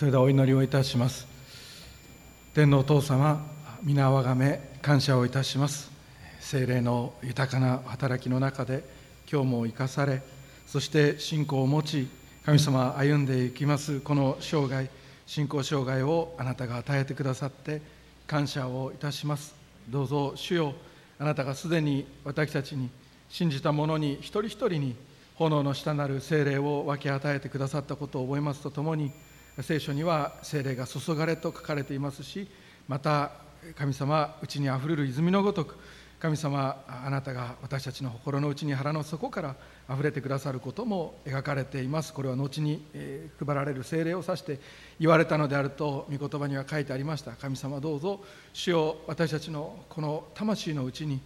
それではお祈りをいたします。天皇お父様皆をあがめ感謝をいたします。精霊の豊かな働きの中で今日も生かされそして信仰を持ち神様歩んでいきますこの生涯信仰生涯をあなたが与えてくださって感謝をいたします。どうぞ主よあなたがすでに私たちに信じた者に一人一人に炎の下なる精霊を分け与えてくださったことを覚えますとともに聖書には精霊が注がれと書かれていますしまた神様うちにあふれる泉のごとく神様あなたが私たちの心の内に腹の底からあふれてくださることも描かれています。これは後に、え配られる精霊を指して言われたのであると御言葉には書いてありました。神様どうぞ主を私たちのこの魂のうちに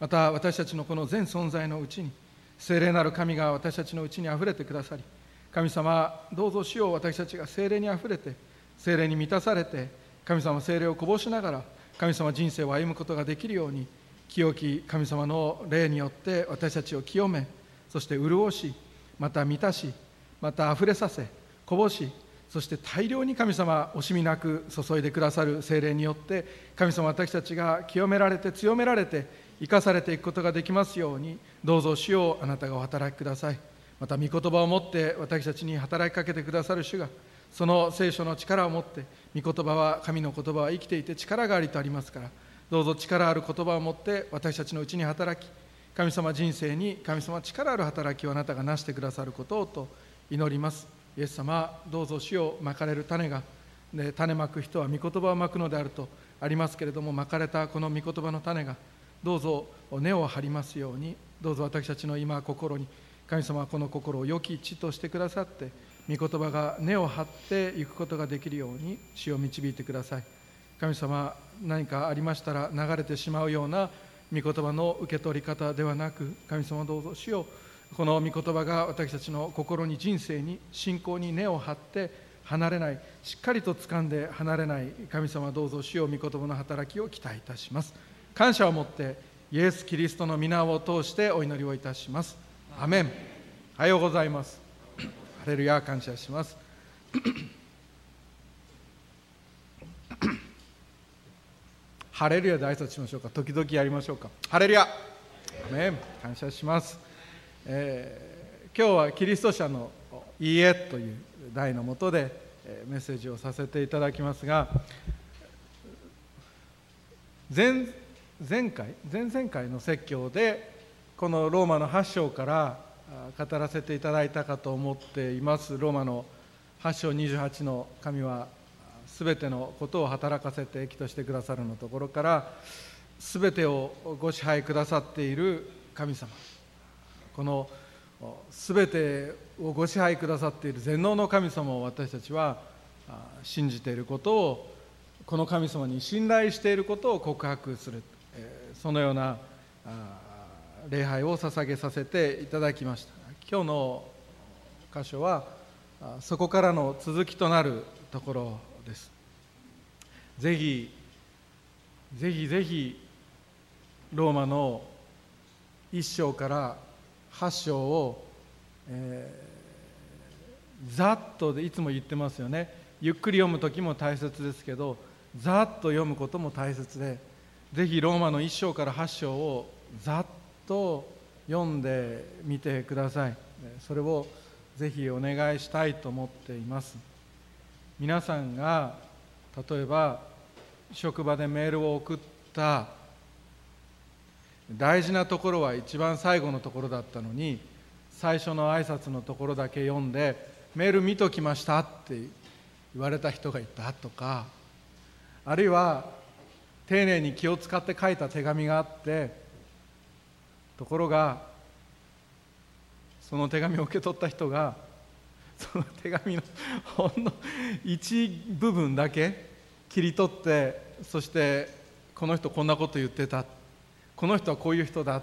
また私たちのこの全存在のうちに聖霊なる神が私たちのうちにあふれてくださり神様どうぞ主を私たちが聖霊にあふれて聖霊に満たされて神様聖霊をこぼしながら神様人生を歩むことができるように清き神様の霊によって私たちを清めそして潤しまた満たしまた溢れさせこぼしそして大量に神様惜しみなく注いでくださる精霊によって神様私たちが清められて強められて生かされていくことができますようにどうぞ主をあなたがお働きください。また御言葉を持って私たちに働きかけてくださる主がその聖書の力を持って御言葉は神の言葉は生きていて力がありとありますからどうぞ力ある言葉を持って私たちのうちに働き神様人生に神様力ある働きをあなたがなしてくださることをと祈ります。イエス様どうぞ死をまかれる種が、ね、種まく人は御言葉をまくのであるとありますけれどもまかれたこの御言葉の種がどうぞ根を張りますようにどうぞ私たちの今心に神様はこの心を良き地としてくださって御言葉が根を張っていくことができるように死を導いてください。神様何かありましたら流れてしまうような御言葉の受け取り方ではなく神様どうぞ主よこの御言葉が私たちの心に人生に信仰に根を張って離れないしっかりと掴んで離れない神様どうぞ主よ御言葉の働きを期待いたします。感謝を持ってイエス・キリストの皆を通してお祈りをいたします。アメン。おはようございます。ハレルヤ感謝します。ハレルヤで挨拶しましょうか。時々やりましょうか。ハレルヤ。アメン。感謝します、えー、今日はキリスト者の「いいえ」という題のもとでメッセージをさせていただきますが前前回前々回の説教でこのローマの8章から語らせていただいたかと思っていますローマの8章28の神は全てのことを働かせて益としてくださるのところから全てをご支配くださっている神様。この全てをご支配くださっている全能の神様を私たちは信じていることをこの神様に信頼していることを告白する。そのような礼拝を捧げさせていただきました。今日の箇所はそこからの続きとなるところです。ぜひぜひぜひローマの1章から8章を、えー、ざっとでいつも言ってますよね。ゆっくり読む時も大切ですけどざっと読むことも大切でぜひローマの1章から8章をざっと読んでみてください。それをぜひお願いしたいと思っています。皆さんが例えば職場でメールを送った大事なところは一番最後のところだったのに最初の挨拶のところだけ読んでメール見ときましたって言われた人がいたとかあるいは丁寧に気を使って書いた手紙があってところがその手紙を受け取った人が その手紙のほんの一部分だけ切り取ってそしてこの人こんなこと言ってたこの人はこういう人だっ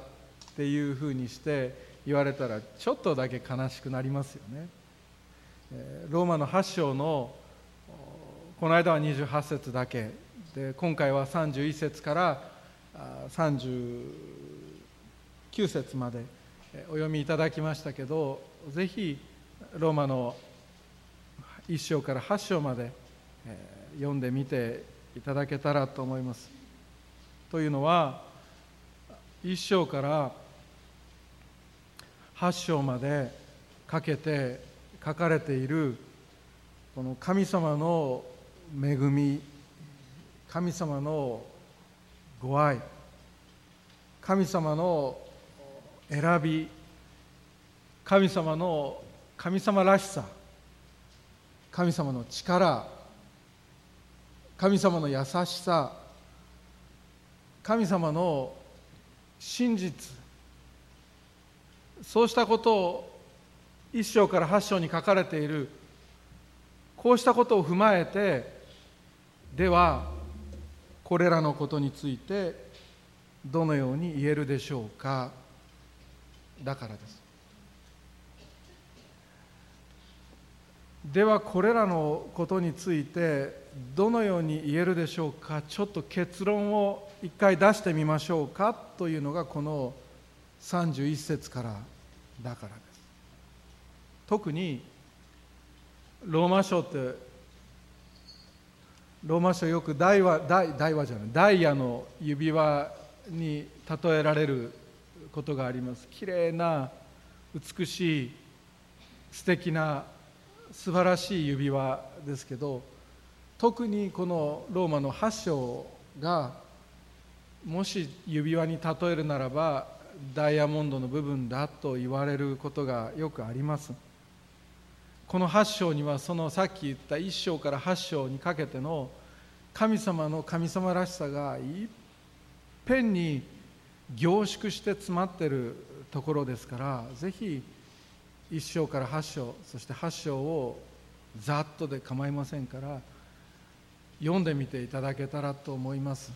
ていうふうにして言われたらちょっとだけ悲しくなりますよね。ローマの8章のこの間は28節だけで今回は31節から9節までお読みいただきましたけどぜひローマの1章から8章まで、読んでみていただけたらと思います。というのは1章から8章までかけて書かれているこの神様の恵み神様のご愛神様の選び神様の神様らしさ神様の力神様の優しさ神様の真実そうしたことを一章から八章に書かれているこうしたことを踏まえてではこれらのことについてどのように言えるでしょうか？だからです。ではこれらのことについてどのように言えるでしょうか。ちょっと結論を一回出してみましょうか。というのがこの31節からだからです。特にローマ書ってローマ書よく大和大大和じゃない。ダイヤの指輪に例えられることがあります。きれいな美しい素敵な素晴らしい指輪ですけど特にこのローマの8章がもし指輪に例えるならばダイヤモンドの部分だと言われることがよくあります。この8章にはそのさっき言った1章から8章にかけての神様の神様らしさがいっぺんに凝縮して詰まってるところですからぜひ1章から8章そして8章をざっとで構いませんから読んでみていただけたらと思います。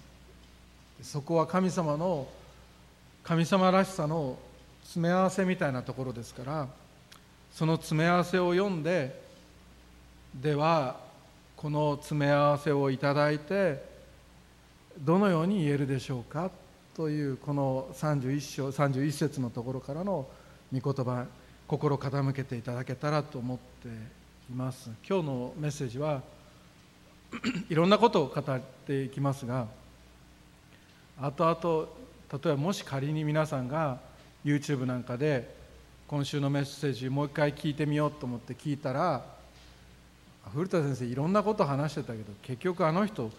そこは神様の神様らしさの詰め合わせみたいなところですからその詰め合わせを読んでではこの詰め合わせをいただいてどのように言えるでしょうか？というこの31章31節のところからの御言葉心傾けていただけたらと思っています。今日のメッセージは いろんなことを語っていきますが後々例えばもし仮に皆さんが YouTube なんかで今週のメッセージもう一回聞いてみようと思って聞いたら古田先生いろんなこと話してたけど結局あの人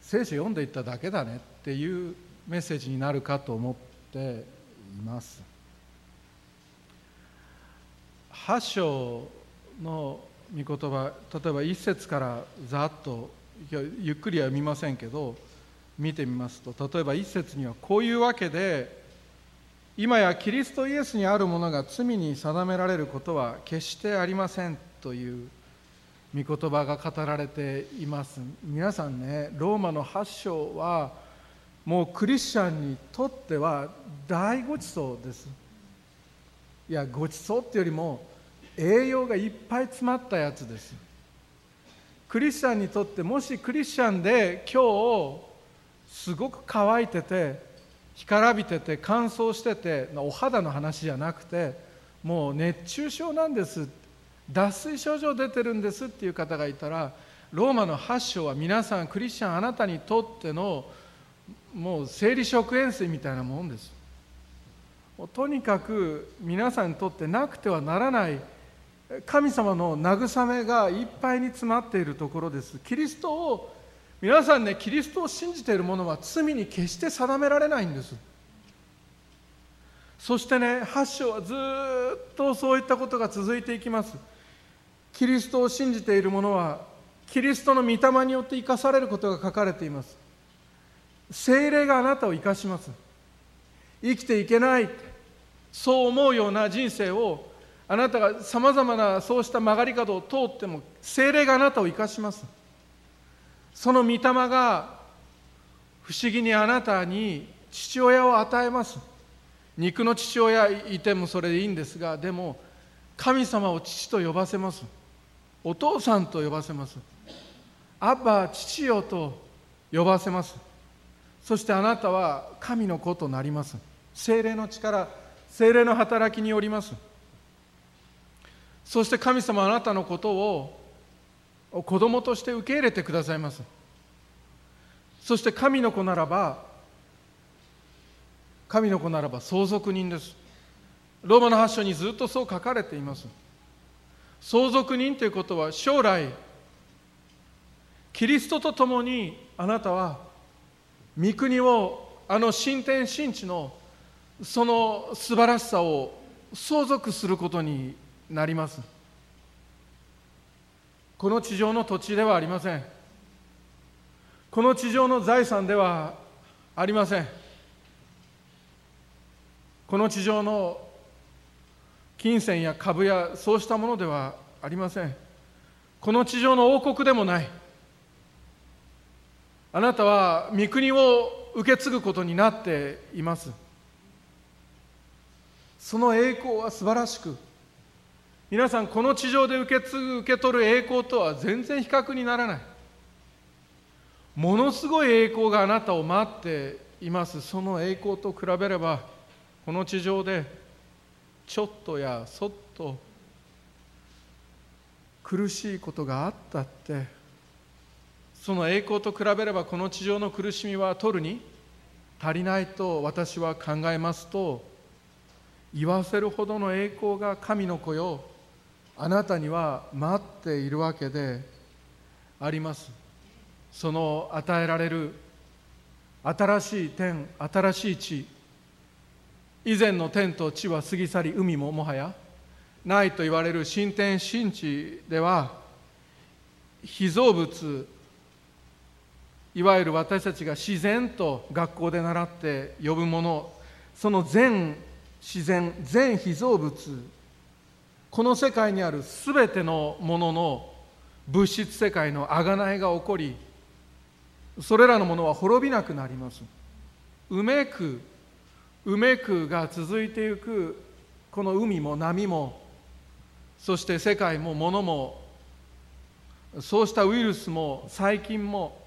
聖書読んでいっただけだねっていうメッセージになるかと思っています。8章の御言葉例えば1節からざっとゆっくりは読みませんけど見てみますと例えば1節にはこういうわけで今やキリストイエスにあるものが罪に定められることは決してありませんという御言葉が語られています。皆さんねローマの8章はもうクリスチャンにとっては大ごちそうです。いやごちそうっていうよりも栄養がいっぱい詰まったやつです。クリスチャンにとってもしクリスチャンで今日すごく乾いてて干からびてて乾燥しててお肌の話じゃなくてもう熱中症なんです。脱水症状出てるんですっていう方がいたらローマの8章は皆さんクリスチャンあなたにとってのもう生理食塩水みたいなもんです。とにかく皆さんにとってなくてはならない神様の慰めがいっぱいに詰まっているところです。キリストを皆さんねキリストを信じている者は罪に決して定められないんです。そしてね8章はずっとそういったことが続いていきます。キリストを信じている者はキリストの御霊によって生かされることが書かれています。精霊があなたを生かします。生きていけないそう思うような人生をあなたがさまざまなそうした曲がり角を通っても精霊があなたを生かします。その御霊が不思議にあなたに父親を与えます。肉の父親いてもそれでいいんですがでも神様を父と呼ばせます。お父さんと呼ばせます。アッバ父よと呼ばせます。そしてあなたは神の子となります。精霊の力精霊の働きによります。そして神様あなたのことを子供として受け入れてくださいます。そして神の子ならば神の子ならば相続人です。ローマの8章にずっとそう書かれています。相続人ということは将来キリストと共にあなたは御国をあの新天新地のその素晴らしさを相続することになります。この地上の土地ではありません。この地上の財産ではありません。この地上の金銭や株やそうしたものではありません。この地上の王国でもない。あなたは御国を受け継ぐことになっています。その栄光は素晴らしく皆さんこの地上で受け継ぐ受け取る栄光とは全然比較にならない。ものすごい栄光があなたを待っています。その栄光と比べればこの地上でちょっとやそっと苦しいことがあったってその栄光と比べればこの地上の苦しみは取るに足りないと私は考えますと言わせるほどの栄光が神の子よあなたには待っているわけであります。その与えられる新しい天新しい地以前の天と地は過ぎ去り海ももはやないと言われる新天新地では被造物いわゆる私たちが自然と学校で習って呼ぶものその全自然全被造物この世界にある全てのものの物質世界の贖いが起こりそれらのものは滅びなくなります。うめくうめくが続いていくこの海も波もそして世界も物もそうしたウイルスも細菌も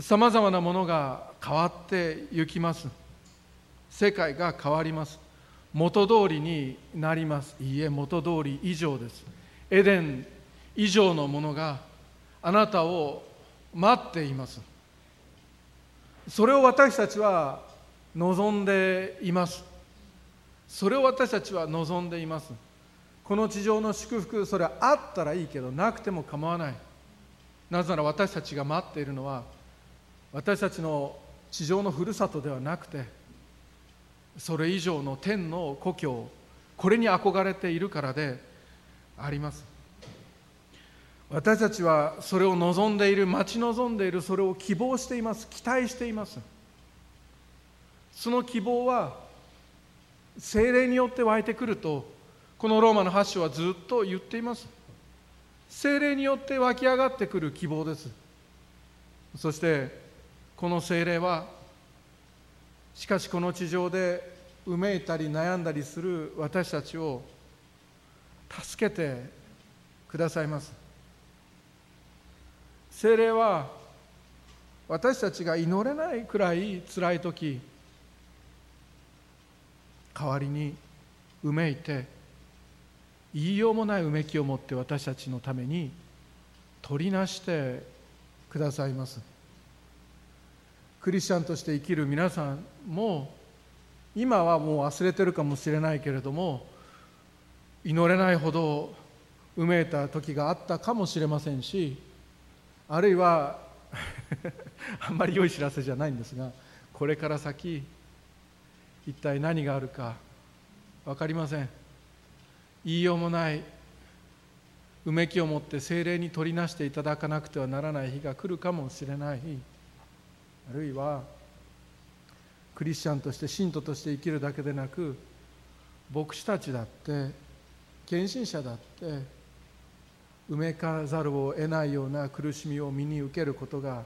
さまざまなものが変わっていきます。世界が変わります。元通りになります。いいえ元通り以上です。エデン以上のものがあなたを待っています。それを私たちは望んでいます。それを私たちは望んでいます。この地上の祝福それはあったらいいけどなくても構わない。なぜなら私たちが待っているのは私たちの地上のふるさとではなくてそれ以上の天の故郷これに憧れているからであります。私たちはそれを望んでいる待ち望んでいるそれを希望しています期待しています。その希望は精霊によって湧いてくるとこのローマの8章はずっと言っています。精霊によって湧き上がってくる希望です。そしてこの精霊はしかしこの地上でうめいたり悩んだりする私たちを助けてくださいます。精霊は私たちが祈れないくらい辛い時代わりにうめいて言いようもないうめきを持って私たちのために取りなしてくださいます。クリスチャンとして生きる皆さんも今はもう忘れてるかもしれないけれども祈れないほどうめいた時があったかもしれませんしあるいは あんまり良い知らせじゃないんですがこれから先一体何があるか分かりません。言いようもないうめきを持って精霊に取りなしていただかなくてはならない日が来るかもしれない。あるいはクリスチャンとして信徒として生きるだけでなく牧師たちだって献身者だって埋めかざるを得ないような苦しみを身に受けることが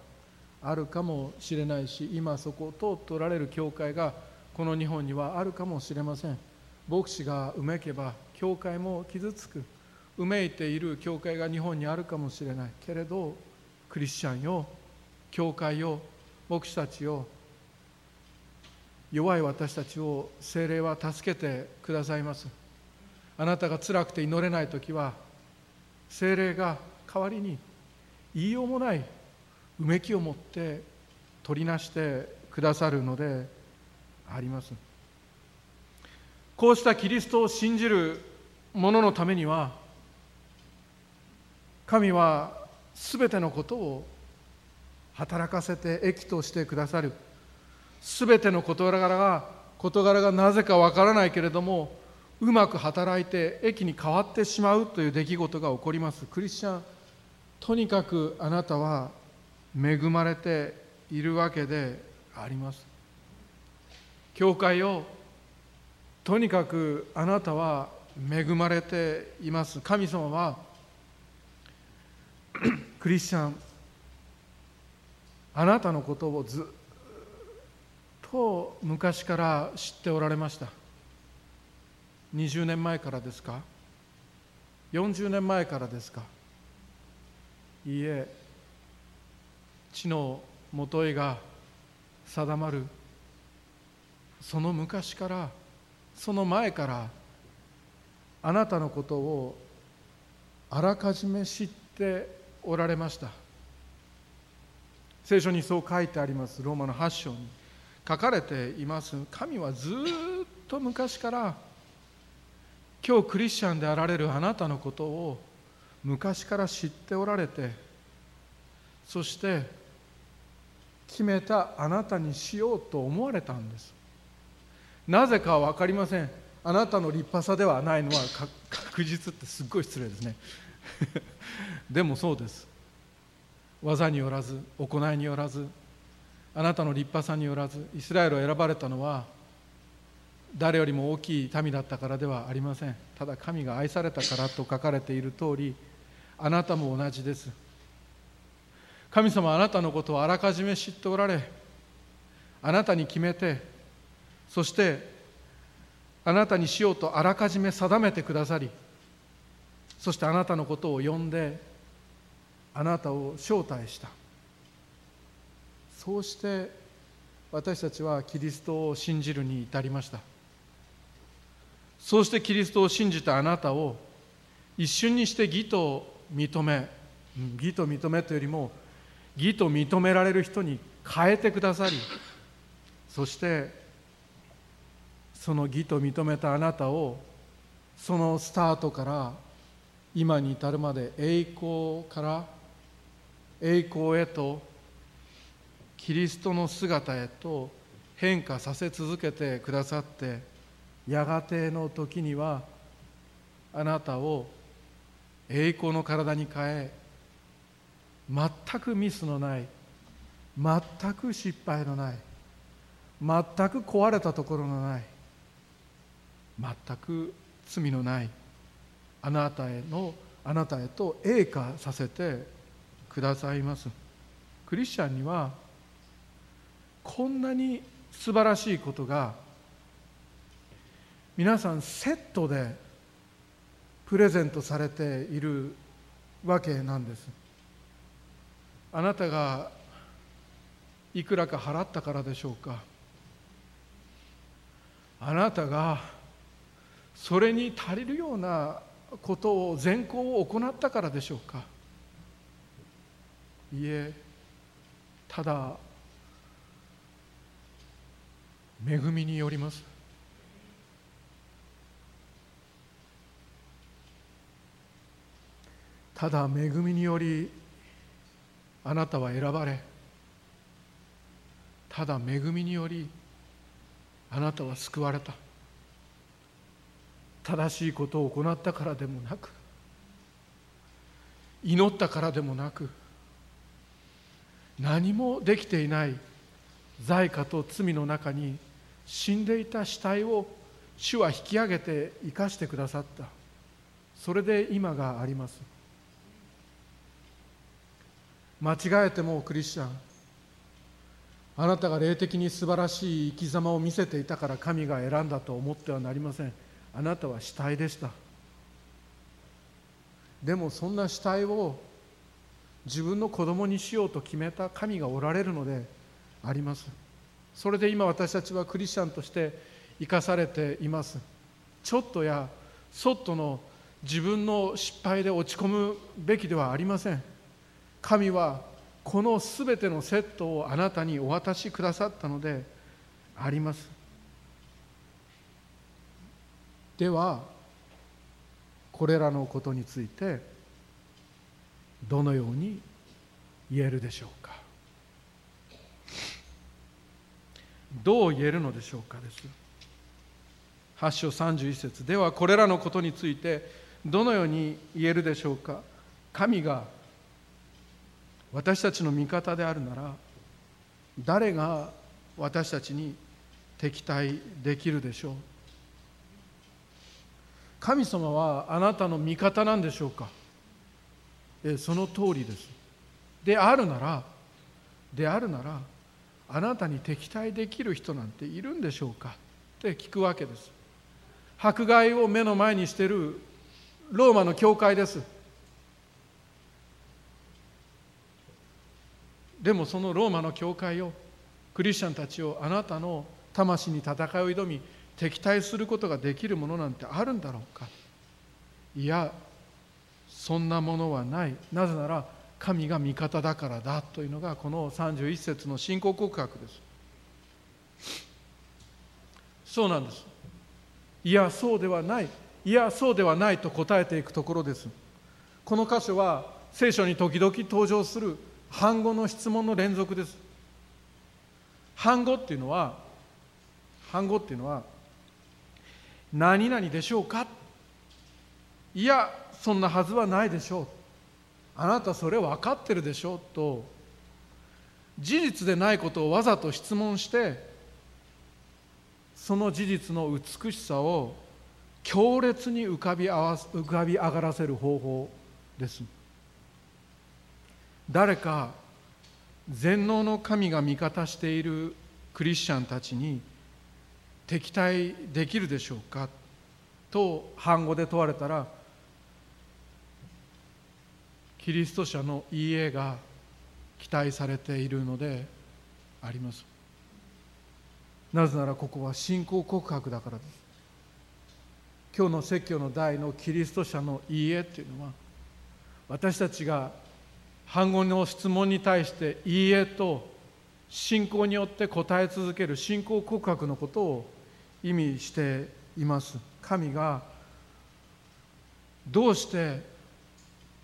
あるかもしれないし今そこを通っておられる教会がこの日本にはあるかもしれません。牧師がうめけば教会も傷つく。うめいている教会が日本にあるかもしれない。けれどクリスチャンよ教会よ牧師たちを弱い私たちを精霊は助けてくださいます。あなたが辛くて祈れない時は精霊が代わりに言いようもないうめきを持って取りなしてくださるのであります。こうしたキリストを信じる者のためには神はすべてのことを働かせて益としてくださる。すべての事柄が事柄がなぜかわからないけれどもうまく働いて益に変わってしまうという出来事が起こります。クリスチャンとにかくあなたは恵まれているわけであります。教会をとにかくあなたは恵まれています。神様はクリスチャンあなたのことをずっと昔から知っておられました。20年前からですか？40年前からですか？いいえ地のもといが定まる。その昔からその前からあなたのことをあらかじめ知っておられました。聖書にそう書いてあります。ローマの8章に。書かれています。神はずっと昔から今日クリスチャンであられるあなたのことを昔から知っておられてそして決めたあなたにしようと思われたんです。なぜかは分かりません。あなたの立派さではないのは確実ってすっごい失礼ですね。でもそうです。技によらず行いによらずあなたの立派さによらずイスラエルを選ばれたのは誰よりも大きい民だったからではありません。ただ神が愛されたからと書かれている通りあなたも同じです。神様あなたのことをあらかじめ知っておられあなたに決めてそしてあなたにしようとあらかじめ定めてくださりそしてあなたのことを呼んであなたを招待した。そうして私たちはキリストを信じるに至りました。そうしてキリストを信じたあなたを一瞬にして義と認め義と認めというよりも義と認められる人に変えてくださりそしてその義と認めたあなたをそのスタートから今に至るまで栄光から栄光へとキリストの姿へと変化させ続けてくださってやがての時にはあなたを栄光の体に変え全くミスのない全く失敗のない全く壊れたところのない全く罪のないあなたへのあなたへと栄華させてくださいます。クリスチャンにはこんなに素晴らしいことが皆さんセットでプレゼントされているわけなんです。あなたがいくらか払ったからでしょうか。あなたがそれに足りるようなことを善行を行ったからでしょうか。いえただ恵みによりますただ恵みによりあなたは選ばれただ恵みによりあなたは救われた正しいことを行ったからでもなく祈ったからでもなく何もできていない罪過と罪の中に死んでいた死体を主は引き上げて生かしてくださった。それで今があります。間違えてもクリスチャン。あなたが霊的に素晴らしい生き様を見せていたから神が選んだと思ってはなりません。あなたは死体でした。でもそんな死体を自分の子供にしようと決めた神がおられるのであります。それで今私たちはクリスチャンとして生かされています。ちょっとやそっとの自分の失敗で落ち込むべきではありません。神はこのすべてのセットをあなたにお渡しくださったのであります。ではこれらのことについてどのように言えるでしょうか？どう言えるのでしょうかです。8章31節。ではこれらのことについてどのように言えるでしょうか？神が私たちの味方であるなら誰が私たちに敵対できるでしょう？神様はあなたの味方なんでしょうか？えその通りです。であるならであるならあなたに敵対できる人なんているんでしょうか？って聞くわけです。迫害を目の前にしているローマの教会です。でもそのローマの教会をクリスチャンたちをあなたの魂に戦いを挑み敵対することができるものなんてあるんだろうか？いやそんなものはない。なぜなら神が味方だからだというのがこの31節の信仰告白です。そうなんです。いやそうではない。いやそうではないと答えていくところです。この箇所は聖書に時々登場する反語の質問の連続です。反語っていうのは反語っていうのは何々でしょうか？いやそんなはずはないでしょう。あなたそれ分かってるでしょうと。事実でないことをわざと質問してその事実の美しさを強烈に浮かび合わ浮かび上がらせる方法です。誰か全能の神が味方しているクリスチャンたちに敵対できるでしょうか？と反語で問われたらキリスト者のいいえが期待されているのであります。なぜならここは信仰告白だからです。今日の説教の題のキリスト者のいいえっていうのは私たちが反語の質問に対していいえと信仰によって答え続ける信仰告白のことを意味しています。神がどうして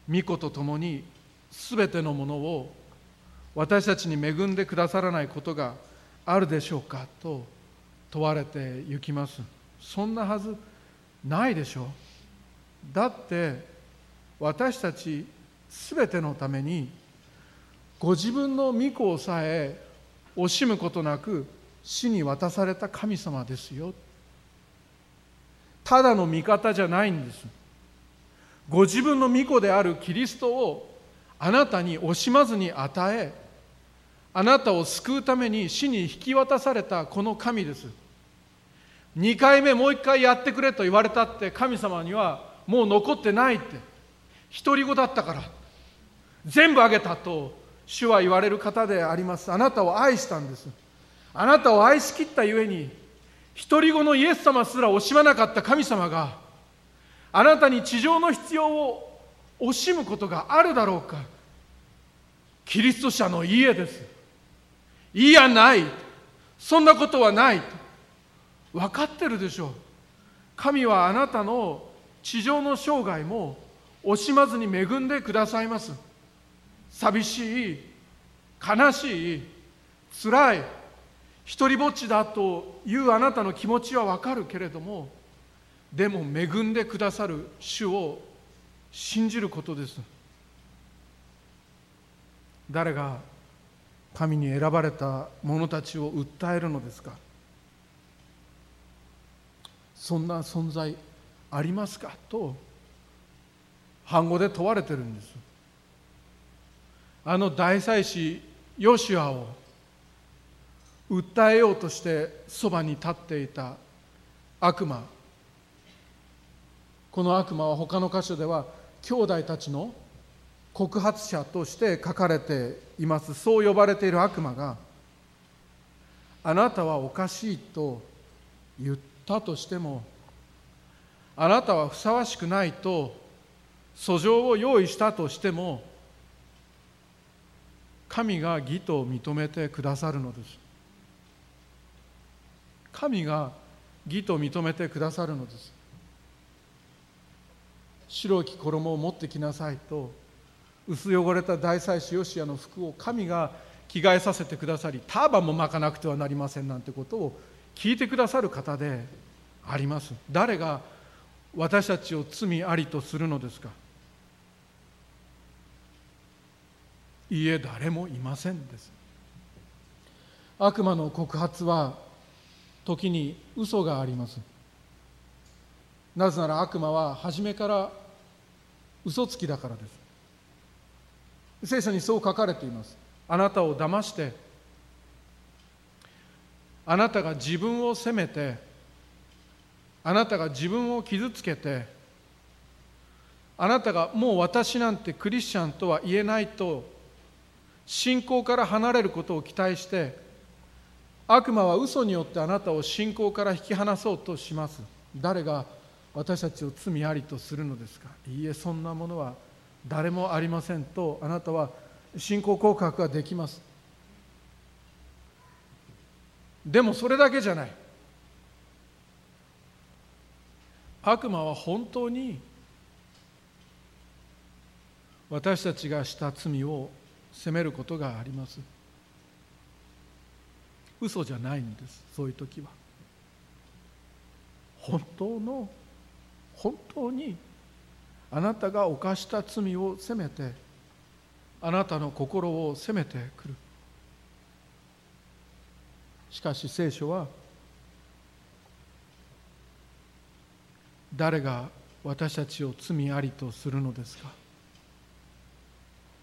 御子と共に全てのものを私たちに恵んでくださらないことがあるでしょうかと問われてゆきます。そんなはずないでしょう。だって私たち全てのためにご自分の御子をさえ惜しむことなく死に渡された神様ですよ。ただの味方じゃないんです。ご自分の御子であるキリストをあなたに惜しまずに与えあなたを救うために死に引き渡されたこの神です。2回目もう1回やってくれと言われたって神様にはもう残ってないって独り子だったから全部あげたと主は言われる方であります。あなたを愛したんです。あなたを愛しきったゆえに独り子のイエス様すら惜しまなかった神様があなたに地上の必要を惜しむことがあるだろうか。キリスト者の家です。いやない。そんなことはない。分かってるでしょう。神はあなたの地上の生涯も惜しまずに恵んでくださいます。寂しい。悲しい。辛い。一りぼっちだというあなたの気持ちは分かるけれどもでも恵んでくださる主を信じることです。誰が神に選ばれた者たちを訴えるのですか？そんな存在ありますか？と反語で問われてるんです。あの大祭司ヨシュアを訴えようとしてそばに立っていた悪魔この悪魔は他の箇所では兄弟たちの告発者として書かれています。そう呼ばれている悪魔があなたはおかしいと言ったとしてもあなたはふさわしくないと訴状を用意したとしても神が義と認めてくださるのです。神が義と認めてくださるのです。白き衣を持ってきなさいと薄汚れた大祭司ヨシアの服を神が着替えさせてくださりターバンも巻かなくてはなりませんなんてことを聞いてくださる方であります。誰が私たちを罪ありとするのですか。いいえ誰もいませんです。悪魔の告発は時に嘘があります。なぜなら悪魔は初めから嘘つきだからです。聖書にそう書かれています。あなたを騙してあなたが自分を責めてあなたが自分を傷つけてあなたがもう私なんてクリスチャンとは言えないと信仰から離れることを期待して悪魔は嘘によってあなたを信仰から引き離そうとします。誰が私たちを罪ありとするのですか？いいえそんなものは誰もありませんとあなたは信仰告白ができます。でもそれだけじゃない。悪魔は本当に私たちがした罪を責めることがあります。嘘じゃないんですそういう時は。本当の本当にあなたが犯した罪を責めてあなたの心を責めてくる。しかし聖書は誰が私たちを罪ありとするのですか。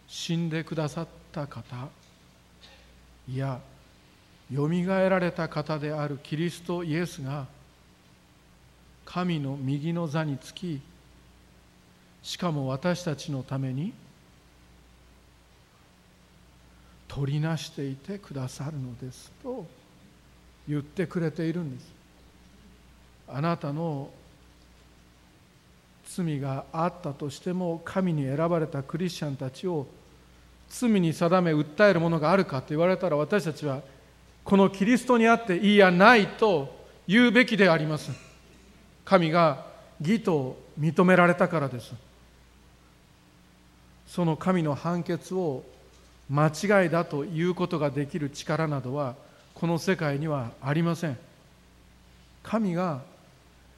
死んでくださった方いやよみがえられた方であるキリストイエスが神の右の座につきしかも私たちのために取りなしていてくださるのですと言ってくれているんです。あなたの罪があったとしても神に選ばれたクリスチャンたちを罪に定め訴えるものがあるかと言われたら私たちはこのキリストにあっていいやないと言うべきであります。神が義と認められたからです。その神の判決を間違いだということができる力などはこの世界にはありません。神が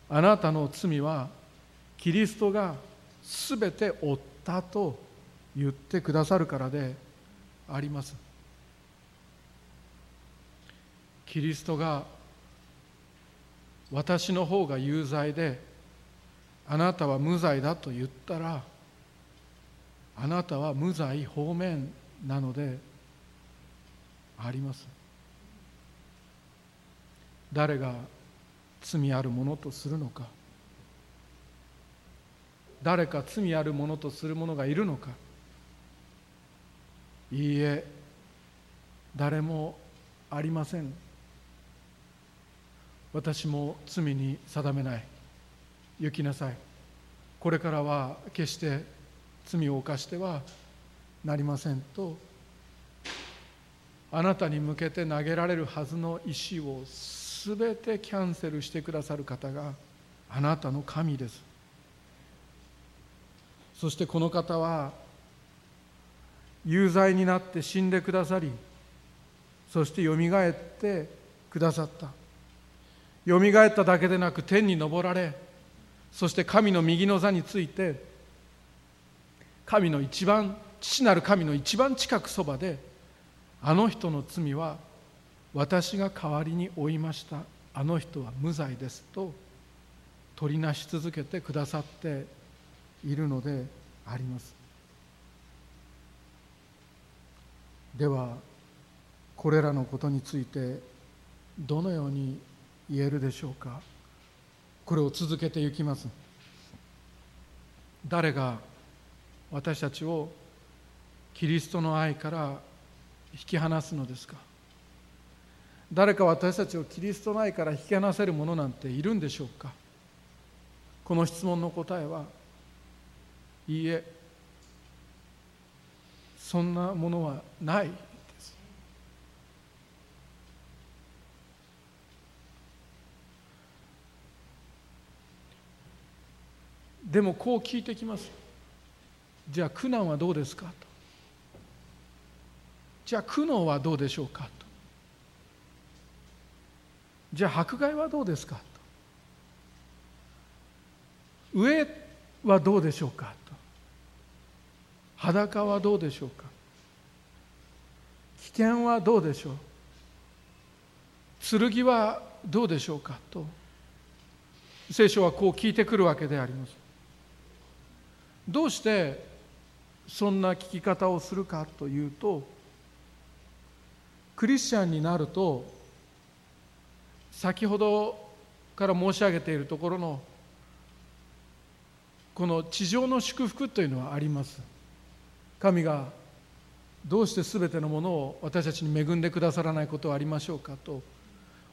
あなたの罪はキリストが全て負ったと言ってくださるからであります。キリストが私の方が有罪であなたは無罪だと言ったらあなたは無罪方面なのであります。誰が罪あるものとするのか。誰か罪あるものとする者がいるのか。いいえ誰もありません。私も罪に定めない。行きなさい。これからは決して罪を犯してはなりませんとあなたに向けて投げられるはずの石をすべてキャンセルしてくださる方があなたの神です。そしてこの方は有罪になって死んでくださりそしてよみがえってくださった。よみがえっただけでなく天に昇られそして神の右の座について神の一番父なる神の一番近くそばであの人の罪は私が代わりに負いました。あの人は無罪ですと取りなし続けてくださっているのであります。ではこれらのことについてどのように言えるでしょうか？これを続けていきます。誰が私たちをキリストの愛から引き離すのですか？誰か私たちをキリストの愛から引き離せるものなんているんでしょうか？この質問の答えはいいえそんなものはない。でもこう聞いてきます。じゃあ苦難はどうですかと。じゃあ苦悩はどうでしょうかと。じゃあ迫害はどうですかと。上はどうでしょうかと。裸はどうでしょうか。危険はどうでしょう。剣はどうでしょうかと。聖書はこう聞いてくるわけであります。どうしてそんな聞き方をするかというとクリスチャンになると先ほどから申し上げているところのこの地上の祝福というのはあります。神がどうして全てのものを私たちに恵んでくださらないことはありましょうかと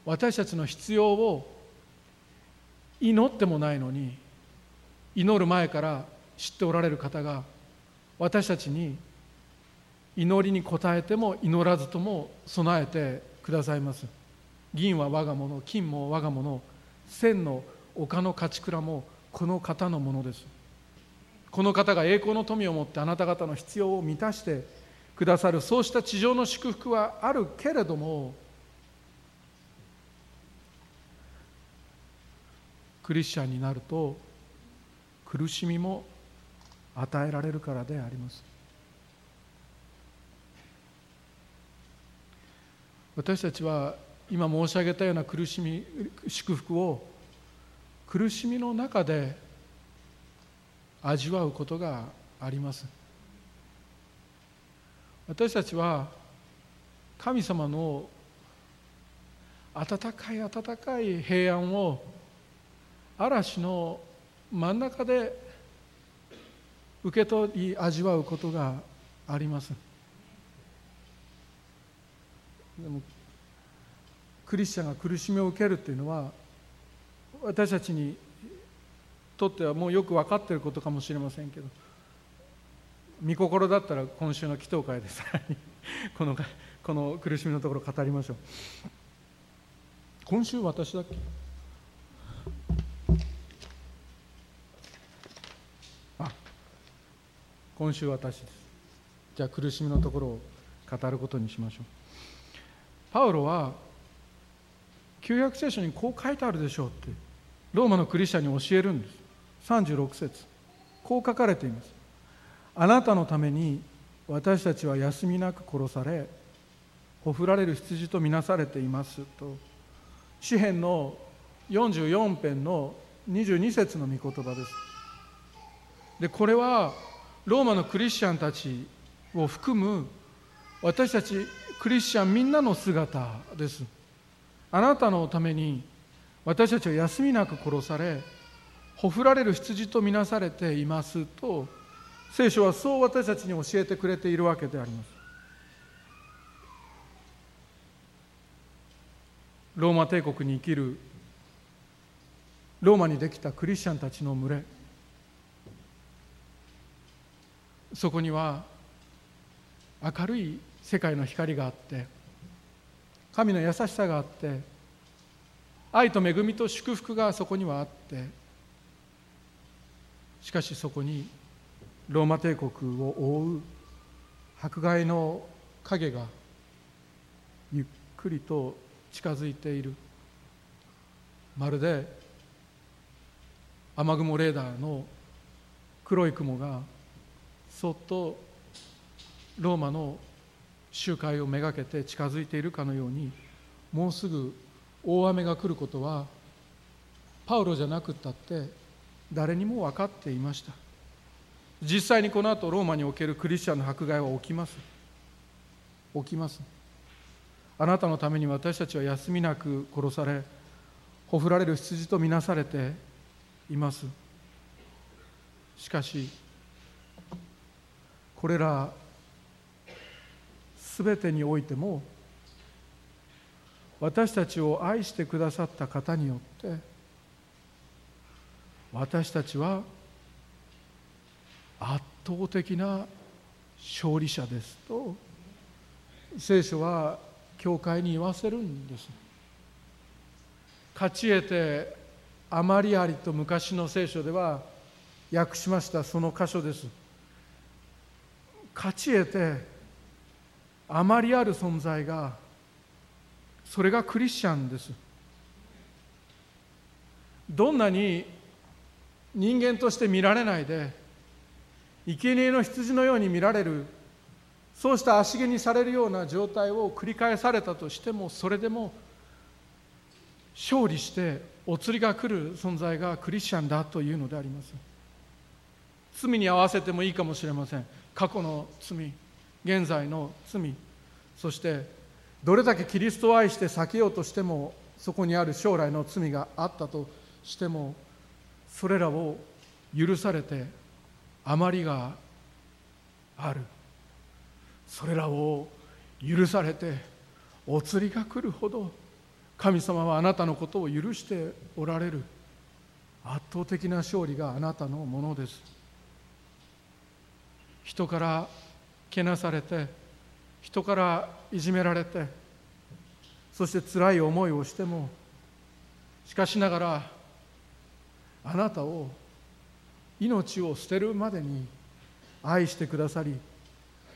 私たちの必要を祈ってもないのに祈る前から知っておられる方が私たちに祈りに応えても祈らずとも備えてくださいます。銀は我が物金も我が物千の丘の勝ち倉もこの方のものです。この方が栄光の富を持ってあなた方の必要を満たしてくださる。そうした地上の祝福はあるけれどもクリスチャンになると苦しみも与えられるからであります。私たちは今申し上げたような苦しみ祝福を苦しみの中で味わうことがあります。私たちは神様の温かい温かい平安を嵐の真ん中で受け取り味わうことがあります。でもクリスチャンが苦しみを受けるっていうのは私たちにとってはもうよく分かってることかもしれませんけど見心だったら今週の祈祷会でさらに このこの苦しみのところ語りましょう。今週私だっけ？今週私です。じゃあ苦しみのところを語ることにしましょう。パウロは旧約聖書にこう書いてあるでしょうってローマのクリスチャンに教えるんです。36節。こう書かれています。あなたのために私たちは休みなく殺されほふられる羊とみなされています。と詩篇の44編の22節の御言葉です。でこれはローマのクリスチャンたちを含む私たちクリスチャンみんなの姿です。あなたのために私たちは休みなく殺されほふられる羊とみなされていますと聖書はそう私たちに教えてくれているわけであります。ローマ帝国に生きるローマにできたクリスチャンたちの群れ。そこには明るい世界の光があって神の優しさがあって愛と恵みと祝福がそこにはあってしかしそこにローマ帝国を覆う迫害の影がゆっくりと近づいている。まるで雨雲レーダーの黒い雲がそっとローマの集会をめがけて近づいているかのようにもうすぐ大雨が来ることはパウロじゃなくったって誰にも分かっていました。実際にこの後ローマにおけるクリスチャンの迫害は起きます。起きます。あなたのために私たちは休みなく殺されほふられる羊とみなされています。しかしこれらすべてにおいても私たちを愛してくださった方によって私たちは圧倒的な勝利者ですと聖書は教会に言わせるんです。勝ち得てあまりありと昔の聖書では訳しましたその箇所です。勝ち得てあまりある存在がそれがクリスチャンです。どんなに人間として見られないで生贄の羊のように見られるそうした足毛にされるような状態を繰り返されたとしてもそれでも勝利してお釣りが来る存在がクリスチャンだというのであります。罪に合わせてもいいかもしれません。過去の罪現在の罪そしてどれだけキリストを愛して避けようとしてもそこにある将来の罪があったとしてもそれらを許されて余りがある。それらを許されてお釣りが来るほど神様はあなたのことを許しておられる。圧倒的な勝利があなたのものです。人からけなされて人からいじめられてそして辛い思いをしてもしかしながらあなたを命を捨てるまでに愛してくださり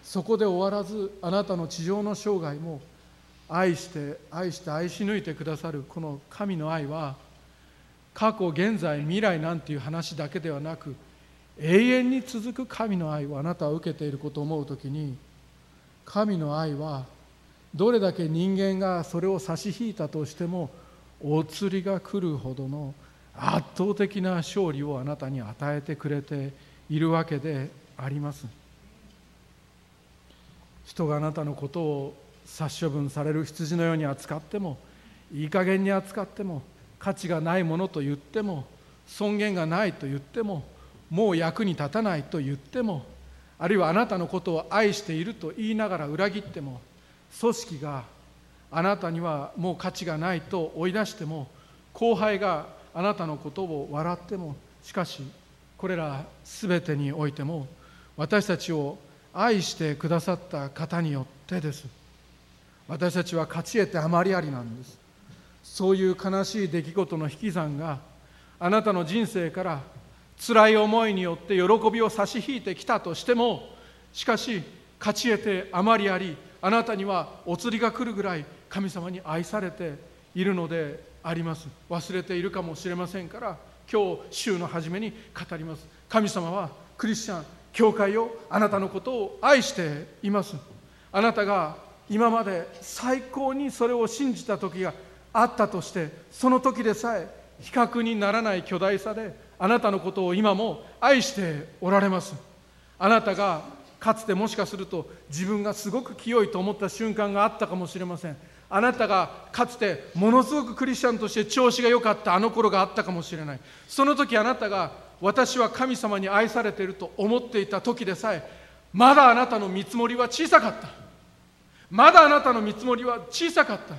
そこで終わらずあなたの地上の生涯も愛して愛して愛し抜いてくださるこの神の愛は過去現在未来なんていう話だけではなく永遠に続く神の愛をあなたは受けていることを思う時に神の愛はどれだけ人間がそれを差し引いたとしてもお釣りが来るほどの圧倒的な勝利をあなたに与えてくれているわけであります。人があなたのことを殺処分される羊のように扱ってもいい加減に扱っても価値がないものと言っても尊厳がないと言ってももう役に立たないと言ってもあるいはあなたのことを愛していると言いながら裏切っても組織があなたにはもう価値がないと追い出しても後輩があなたのことを笑ってもしかしこれら全てにおいても私たちを愛してくださった方によってです。私たちは勝ち得てあまりありなんです。そういう悲しい出来事の引き算があなたの人生から辛い思いによって喜びを差し引いてきたとしてもしかし勝ち得てあまりありあなたにはお釣りが来るぐらい神様に愛されているのであります。忘れているかもしれませんから今日週の初めに語ります。神様はクリスチャン教会をあなたのことを愛しています。あなたが今まで最高にそれを信じた時があったとしてその時でさえ比較にならない巨大さであなたのことを今も愛しておられます。あなたがかつてもしかすると自分がすごく清いと思った瞬間があったかもしれません。あなたがかつてものすごくクリスチャンとして調子が良かったあの頃があったかもしれない。その時あなたが私は神様に愛されていると思っていた時でさえまだあなたの見積もりは小さかった。まだあなたの見積もりは小さかった。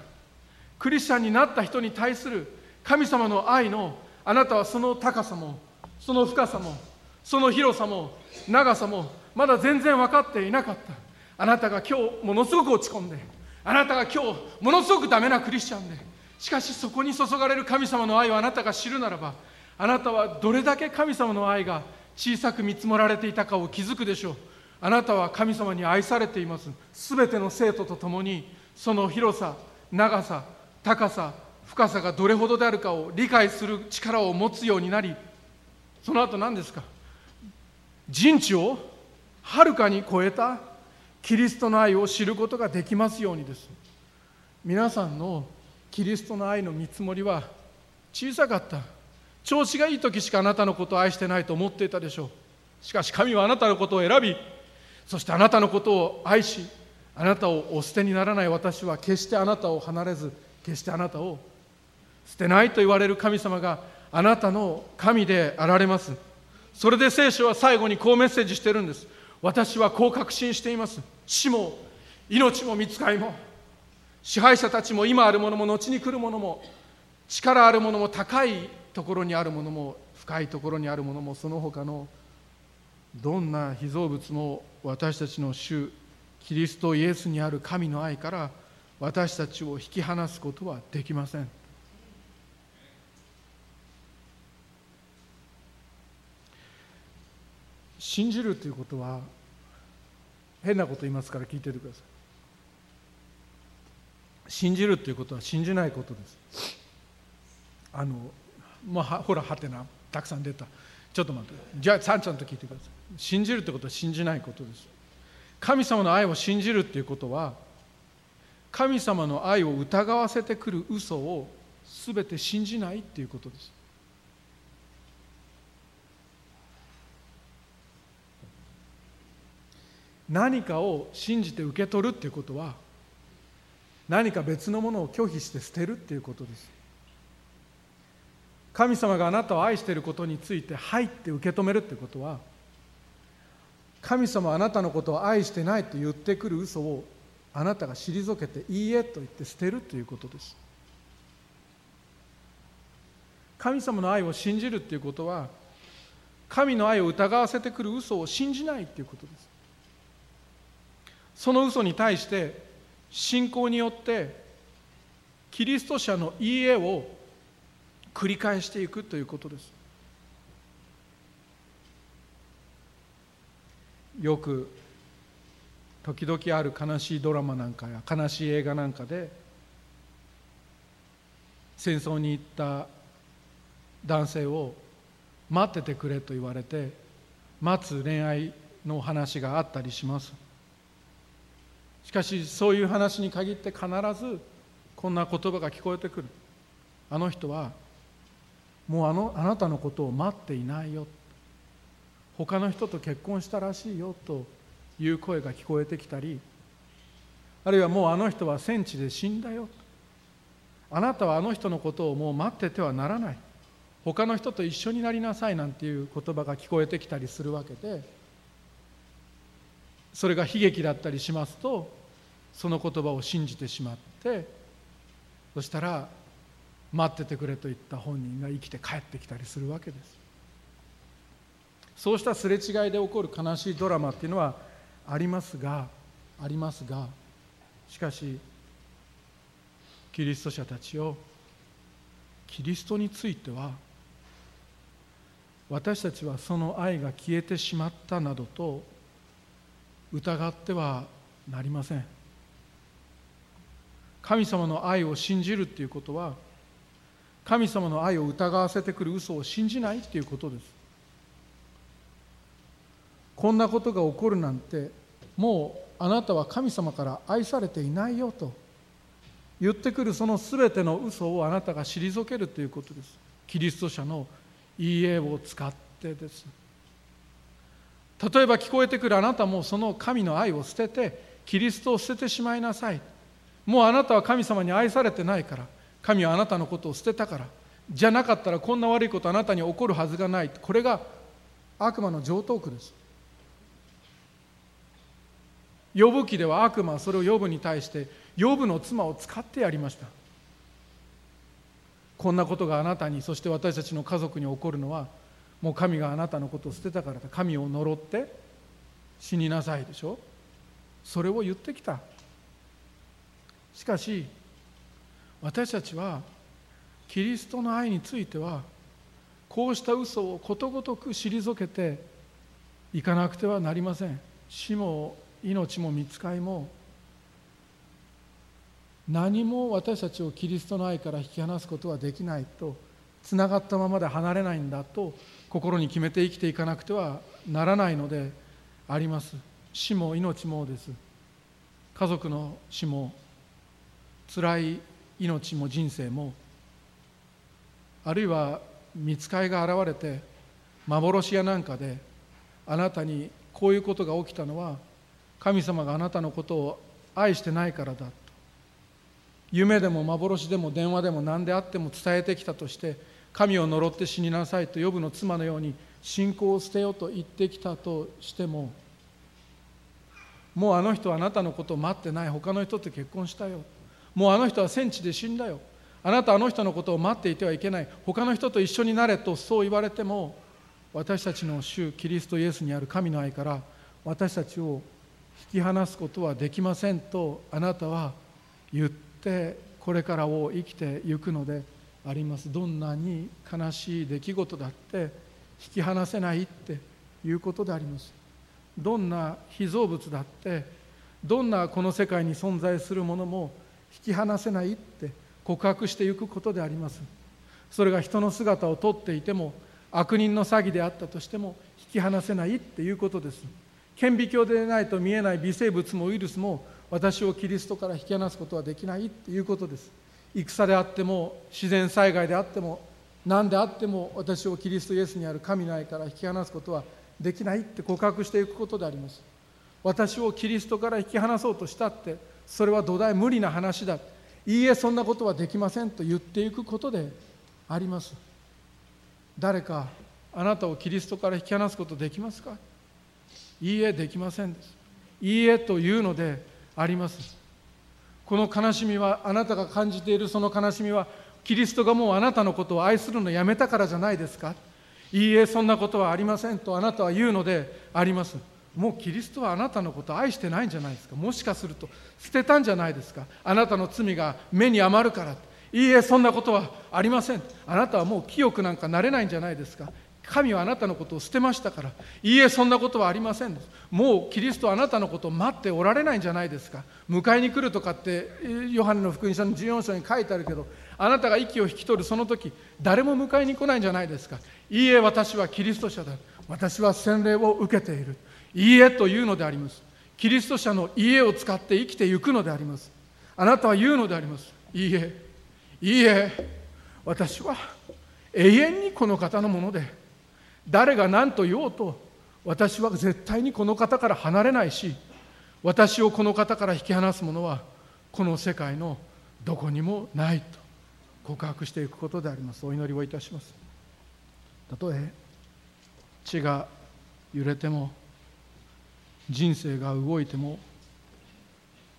クリスチャンになった人に対する神様の愛のあなたはその高さもその深さもその広さも長さもまだ全然分かっていなかった。あなたが今日ものすごく落ち込んであなたが今日ものすごくダメなクリスチャンでしかしそこに注がれる神様の愛をあなたが知るならばあなたはどれだけ神様の愛が小さく見積もられていたかを気づくでしょう。あなたは神様に愛されています。すべての生徒と共にその広さ長さ高さ深さがどれほどであるかを理解する力を持つようになりその後何ですか？人知をはるかに超えたキリストの愛を知ることができますようにです。皆さんのキリストの愛の見積もりは小さかった。調子がいい時しかあなたのことを愛してないと思っていたでしょう。しかし神はあなたのことを選びそしてあなたのことを愛しあなたをお捨てにならない私は決してあなたを離れず決してあなたを捨てないと言われる神様があなたの神であられます。それで聖書は最後にこうメッセージしてるんです。私はこう確信しています。死も命も見つかりも。支配者たちも今あるものも後に来るものも力あるものも高いところにあるものも深いところにあるものもその他のどんな被造物も私たちの主キリストイエスにある神の愛から私たちを引き離すことはできません。信じるということは変なこと言いますから聞いててください。信じるということは信じないことです。あのまあほらはてなたくさん出た。ちょっと待って。じゃあさんちゃんと聞いてください。信じるってことは信じないことです。神様の愛を信じるっていうことは神様の愛を疑わせてくる嘘を全て信じないっていうことです。何かを信じて受け取るっていうことは何か別のものを拒否して捨てるっていうことです。神様があなたを愛していることについて「はい」って受け止めるってことは神様はあなたのことを愛してないと言ってくる嘘をあなたが退けて「いいえ」と言って捨てるということです。神様の愛を信じるっていうことは神の愛を疑わせてくる嘘を信じないっていうことです。その嘘に対して信仰によってキリスト者の「いいえ」を繰り返していくということです。よく時々ある悲しいドラマなんかや悲しい映画なんかで戦争に行った男性を待っててくれと言われて待つ恋愛の話があったりします。しかしそういう話に限って必ずこんな言葉が聞こえてくる。あの人はもうあのあなたのことを待っていないよ。他の人と結婚したらしいよという声が聞こえてきたり。あるいはもうあの人は戦地で死んだよ。あなたはあの人のことをもう待っててはならない。他の人と一緒になりなさいなんていう言葉が聞こえてきたりするわけで。それが悲劇だったりしますとその言葉を信じてしまってそしたら待っててくれと言った本人が生きて帰ってきたりするわけです。そうしたすれ違いで起こる悲しいドラマっていうのはありますがありますがしかしキリスト者たちをキリストについては私たちはその愛が消えてしまったなどと疑ってはなりません。神様の愛を信じるっていうことは神様の愛を疑わせてくる嘘を信じないっていうことです。こんなことが起こるなんてもうあなたは神様から愛されていないよと言ってくるその全ての嘘をあなたが退けるということです。キリスト者の「いいえ」を使ってです。例えば聞こえてくるあなたもその神の愛を捨ててキリストを捨ててしまいなさい。もうあなたは神様に愛されてないから神はあなたのことを捨てたからじゃなかったらこんな悪いことあなたに起こるはずがない。これが悪魔の常套句です。呼ぶ記では悪魔はそれを呼ぶに対して呼ぶの妻を使ってやりました。こんなことがあなたにそして私たちの家族に起こるのはもう神があなたのことを捨てたからだ。神を呪って死になさいでしょ。それを言ってきた。しかし私たちはキリストの愛についてはこうした嘘をことごとく退けていかなくてはなりません。死も命も見つかいも何も私たちをキリストの愛から引き離すことはできないとつながったままで離れないんだと心に決めて生きていかなくてはならないのであります。死も命もです。家族の死も辛い命も人生もあるいは見つかいが現れて幻やなんかであなたにこういうことが起きたのは神様があなたのことを愛してないからだと。夢でも幻でも電話でも何であっても伝えてきたとして神を呪って死になさいと呼ぶの妻のように信仰を捨てようと言ってきたとしてももうあの人はあなたのことを待ってない。他の人と結婚したよ。もうあの人は戦地で死んだよ。あなたあの人のことを待っていてはいけない。他の人と一緒になれとそう言われても私たちの主キリストイエスにある神の愛から私たちを引き離すことはできませんとあなたは言ってこれからを生きていくのであります。どんなに悲しい出来事だって引き離せないっていうことであります。どんな被造物だってどんなこの世界に存在するものも引き離せないって告白していくことであります。それが人の姿をとっていても悪人の詐欺であったとしても引き離せないっていうことです。顕微鏡でないと見えない微生物もウイルスも私をキリストから引き離すことはできないっていうことです。戦であっても自然災害であっても何であっても私をキリストイエスにある神の愛から引き離すことはできないって告白していくことであります。私をキリストから引き離そうとしたってそれは土台無理な話だ。いいえそんなことはできませんと言っていくことであります。誰かあなたをキリストから引き離すことできますか？いいえできませんです。いいえというのであります。この悲しみはあなたが感じているその悲しみはキリストがもうあなたのことを愛するのをやめたからじゃないですか？いいえそんなことはありませんとあなたは言うのであります。もうキリストはあなたのことを愛してないんじゃないですか？もしかすると捨てたんじゃないですか？あなたの罪が目に余るからいいえそんなことはありません。あなたはもう清くなんかなれないんじゃないですか？神はあなたのことを捨てましたからいいえそんなことはありませんもうキリストはあなたのことを待っておられないんじゃないですか。迎えに来るとかってヨハネの福音書の14章に書いてあるけどあなたが息を引き取るその時誰も迎えに来ないんじゃないですか。いいえ私はキリスト者だ。私は洗礼を受けている。いいえというのであります。キリスト者の家を使って生きていくのであります。あなたは言うのであります。いいえいいえ私は永遠にこの方のもので誰が何と言おうと私は絶対にこの方から離れないし私をこの方から引き離すものはこの世界のどこにもないと告白していくことであります。お祈りをいたします。たとえ地が揺れても人生が動いても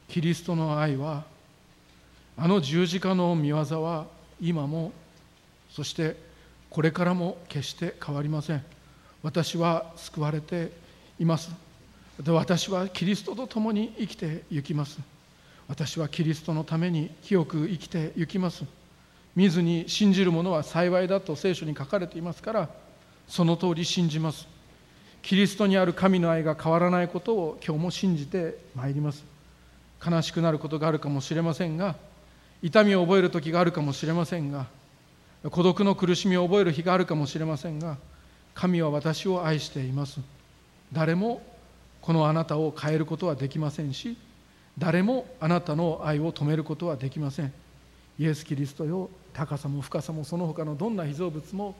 キリストの愛はあの十字架の見業は今もそしてこれからも決して変わりません。私は救われています。私はキリストと共に生きてゆきます。私はキリストのために清く生きてゆきます。見ずに信じる者は幸いだと聖書に書かれていますからその通り信じます。キリストにある神の愛が変わらないことを今日も信じてまいります。悲しくなることがあるかもしれませんが痛みを覚える時があるかもしれませんが孤独の苦しみを覚える日があるかもしれませんが神は私を愛しています。誰もこのあなたを変えることはできませんし誰もあなたの愛を止めることはできません。イエス・キリストよ高さも深さもその他のどんな被造物も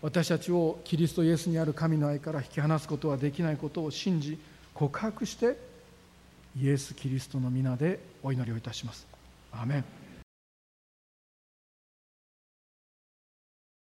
私たちをキリストイエスにある神の愛から引き離すことはできないことを信じ告白してイエス・キリストの皆でお祈りをいたします。アメン。